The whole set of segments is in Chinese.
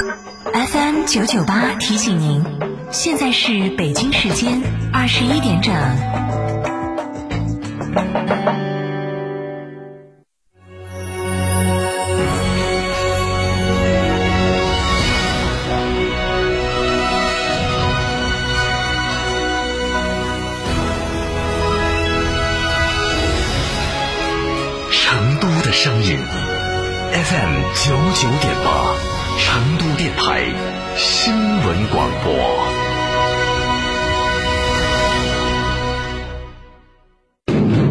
FM 九九八提醒您，现在是北京时间二十一点整。成都的声音，FM 九九点八，电台新闻广播。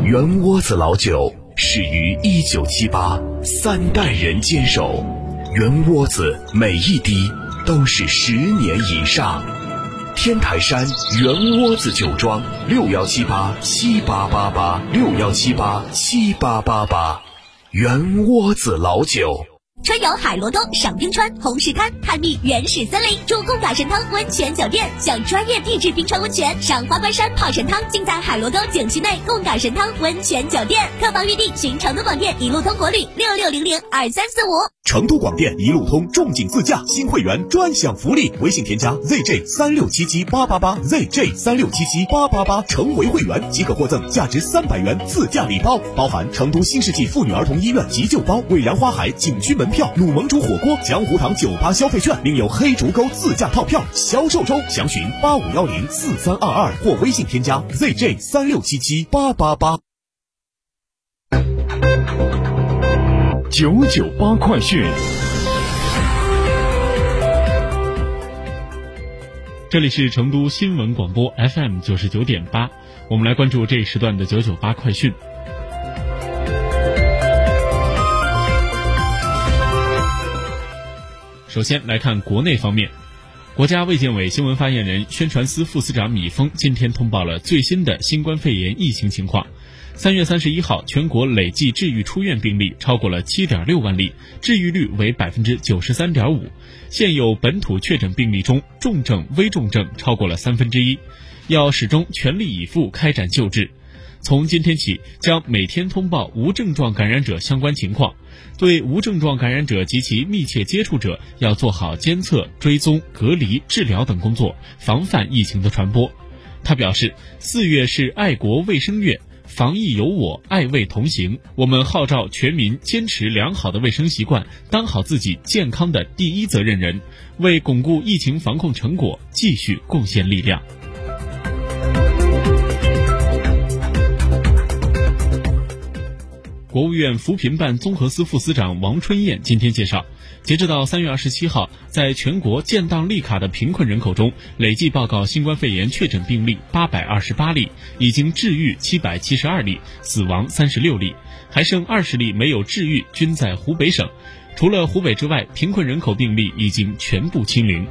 圆窝子老酒始于一九七八，三代人坚守，圆窝子每一滴都是十年以上。天台山圆窝子酒庄六幺七八七八八八六幺七八七八八八，圆窝子老酒。春游海螺沟、赏冰川、红石滩，探秘原始森林，住贡嘎神汤温泉酒店，享专业地质冰川温泉，赏花观山泡神汤，尽在海螺沟景区内贡嘎神汤温泉酒店。客房预订寻成都广电一路通国旅六六零零二三四五。成都广电一路通重景自驾新会员专享福利，微信添加 zj 三六七七八八八 zj 三六七七八八八，成为会员即可获赠价值三百元自驾礼包，包含成都新世纪妇女儿童医院急救包、蔚然花海景区门票、票，鲁盟主火锅、江湖堂酒吧消费券，另有黑竹沟自驾套票销售中，详询八五幺零四三二二或微信添加 zj 三六七七八八八。九九八快讯。这里是成都新闻广播 FM 九十九点八，我们来关注这一时段的九九八快讯。首先来看国内方面，国家卫健委新闻发言人、宣传司副司长米峰今天通报了最新的新冠肺炎疫情情况。三月三十一号，全国累计治愈出院病例超过了七点六万例，治愈率为百分之九十三点五。现有本土确诊病例中，重症、危重症超过了三分之一，要始终全力以赴开展救治。从今天起，将每天通报无症状感染者相关情况，对无症状感染者及其密切接触者要做好监测、追踪、隔离、治疗等工作，防范疫情的传播。他表示，四月是爱国卫生月。防疫有我，爱卫同行。我们号召全民坚持良好的卫生习惯，当好自己健康的第一责任人，为巩固疫情防控成果继续贡献力量。国务院扶贫办综合司副司长王春燕今天介绍，截止到三月二十七号，在全国建档立卡的贫困人口中，累计报告新冠肺炎确诊病例八百二十八例，已经治愈七百七十二例，死亡三十六例，还剩二十例没有治愈，均在湖北省。除了湖北之外，贫困人口病例已经全部清零。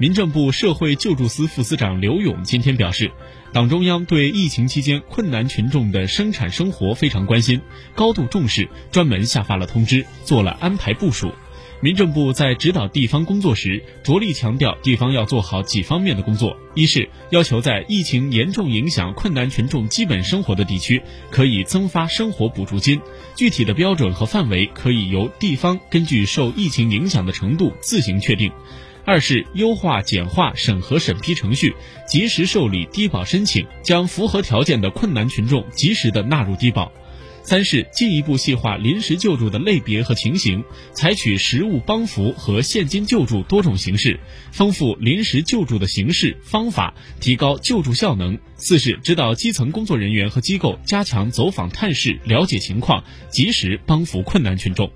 民政部社会救助司副司长刘勇今天表示，党中央对疫情期间困难群众的生产生活非常关心，高度重视，专门下发了通知，做了安排部署。民政部在指导地方工作时，着力强调地方要做好几方面的工作：一是要求在疫情严重影响困难群众基本生活的地区，可以增发生活补助金，具体的标准和范围可以由地方根据受疫情影响的程度自行确定。二是优化简化审核审批程序，及时受理低保申请，将符合条件的困难群众及时的纳入低保。三是进一步细化临时救助的类别和情形，采取实物帮扶和现金救助多种形式，丰富临时救助的形式方法，提高救助效能。四是指导基层工作人员和机构加强走访探视，了解情况，及时帮扶困难群众。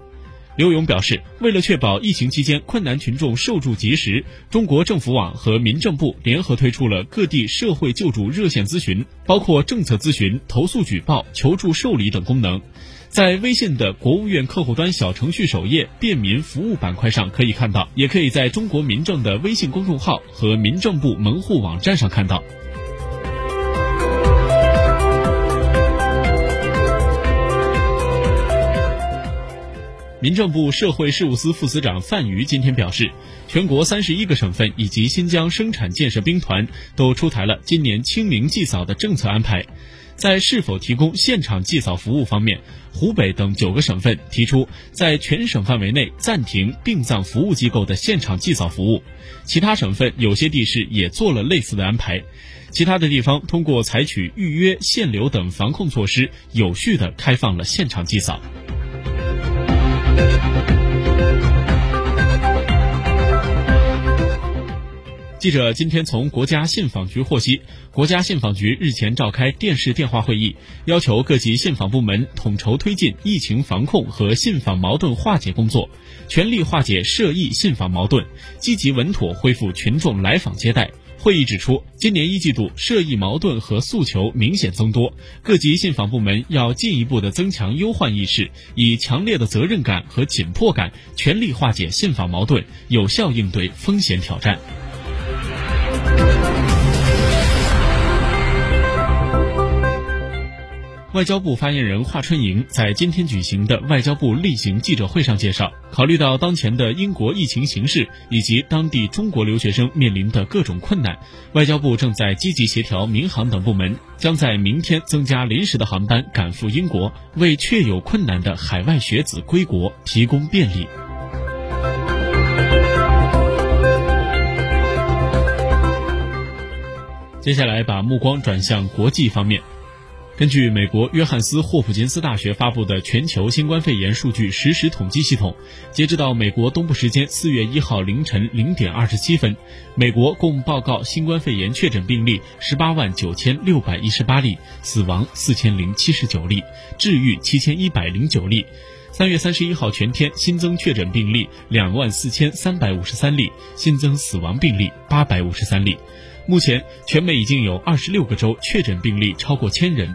刘勇表示，为了确保疫情期间困难群众受助及时，中国政府网和民政部联合推出了各地社会救助热线咨询，包括政策咨询、投诉举报、求助受理等功能。在微信的国务院客户端小程序首页便民服务板块上可以看到，也可以在中国民政的微信公众号和民政部门户网站上看到。民政部社会事务司副司长范瑜今天表示，全国三十一个省份以及新疆生产建设兵团都出台了今年清明祭扫的政策安排。在是否提供现场祭扫服务方面，湖北等九个省份提出在全省范围内暂停殡葬服务机构的现场祭扫服务，其他省份有些地市也做了类似的安排，其他的地方通过采取预约、限流等防控措施，有序的开放了现场祭扫。记者今天从国家信访局获悉，国家信访局日前召开电视电话会议，要求各级信访部门统筹推进疫情防控和信访矛盾化解工作，全力化解涉疫信访矛盾，积极稳妥恢复群众来访接待。会议指出，今年一季度涉疫矛盾和诉求明显增多，各级信访部门要进一步的增强忧患意识，以强烈的责任感和紧迫感，全力化解信访矛盾，有效应对风险挑战。外交部发言人华春莹在今天举行的外交部例行记者会上介绍，考虑到当前的英国疫情形势以及当地中国留学生面临的各种困难，外交部正在积极协调民航等部门，将在明天增加临时的航班赶赴英国，为确有困难的海外学子归国提供便利。接下来，把目光转向国际方面。根据美国约翰斯霍普金斯大学发布的全球新冠肺炎数据实时统计系统，截止到美国东部时间四月一号凌晨零点二十七分，美国共报告新冠肺炎确诊病例十八万九千六百一十八例，死亡四千零七十九例，治愈七千一百零九例。三月三十一号全天新增确诊病例两万四千三百五十三例，新增死亡病例八百五十三例。目前，全美已经有二十六个州确诊病例超过千人。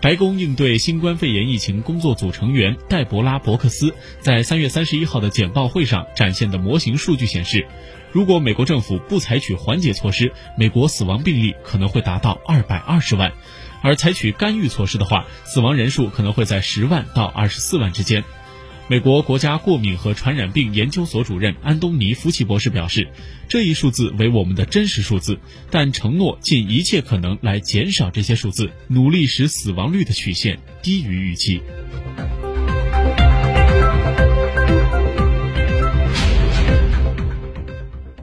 白宫应对新冠肺炎疫情工作组成员戴博拉·伯克斯在三月三十一号的简报会上展现的模型数据显示，如果美国政府不采取缓解措施，美国死亡病例可能会达到二百二十万；而采取干预措施的话，死亡人数可能会在十万到二十四万之间。美国国家过敏和传染病研究所主任安东尼·福奇博士表示：“这一数字为我们的真实数字，但承诺尽一切可能来减少这些数字，努力使死亡率的曲线低于预期。”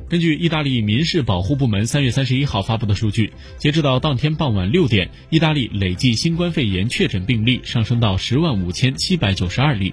根据意大利民事保护部门三月三十一号发布的数据，截止到当天傍晚六点，意大利累计新冠肺炎确诊病例上升到十万五千七百九十二例。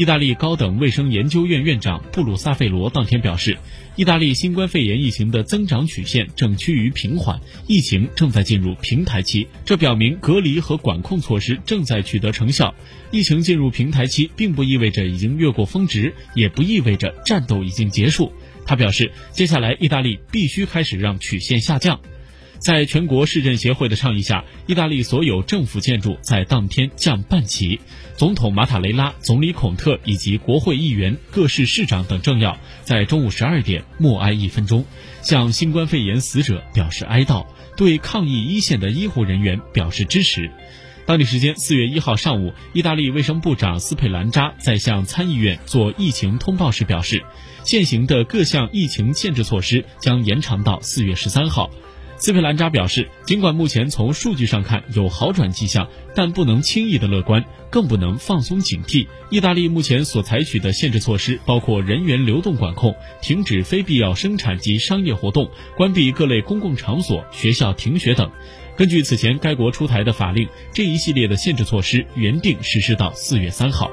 意大利高等卫生研究院院长布鲁萨费罗当天表示，意大利新冠肺炎疫情的增长曲线正趋于平缓，疫情正在进入平台期。这表明隔离和管控措施正在取得成效。疫情进入平台期，并不意味着已经越过峰值，也不意味着战斗已经结束。他表示，接下来意大利必须开始让曲线下降。在全国市政协会的倡议下，意大利所有政府建筑在当天降半旗。总统马塔雷拉、总理孔特以及国会议员、各市市长等政要在中午十二点默哀一分钟，向新冠肺炎死者表示哀悼，对抗疫一线的医护人员表示支持。当地时间四月一号上午，意大利卫生部长斯佩兰扎在向参议院做疫情通报时表示，现行的各项疫情限制措施将延长到四月十三号。斯佩兰扎表示，尽管目前从数据上看有好转迹象，但不能轻易的乐观，更不能放松警惕。意大利目前所采取的限制措施包括人员流动管控、停止非必要生产及商业活动、关闭各类公共场所、学校停学等。根据此前该国出台的法令，这一系列的限制措施原定实施到四月三号。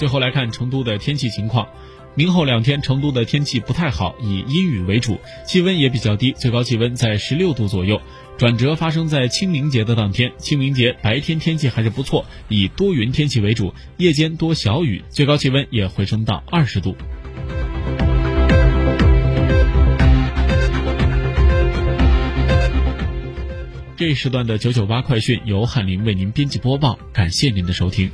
最后来看成都的天气情况，明后两天成都的天气不太好，以阴雨为主，气温也比较低，最高气温在十六度左右。转折发生在清明节的当天，清明节白天天气还是不错，以多云天气为主，夜间多小雨，最高气温也回升到二十度。这一时段的九九八快讯由翰林为您编辑播报，感谢您的收听。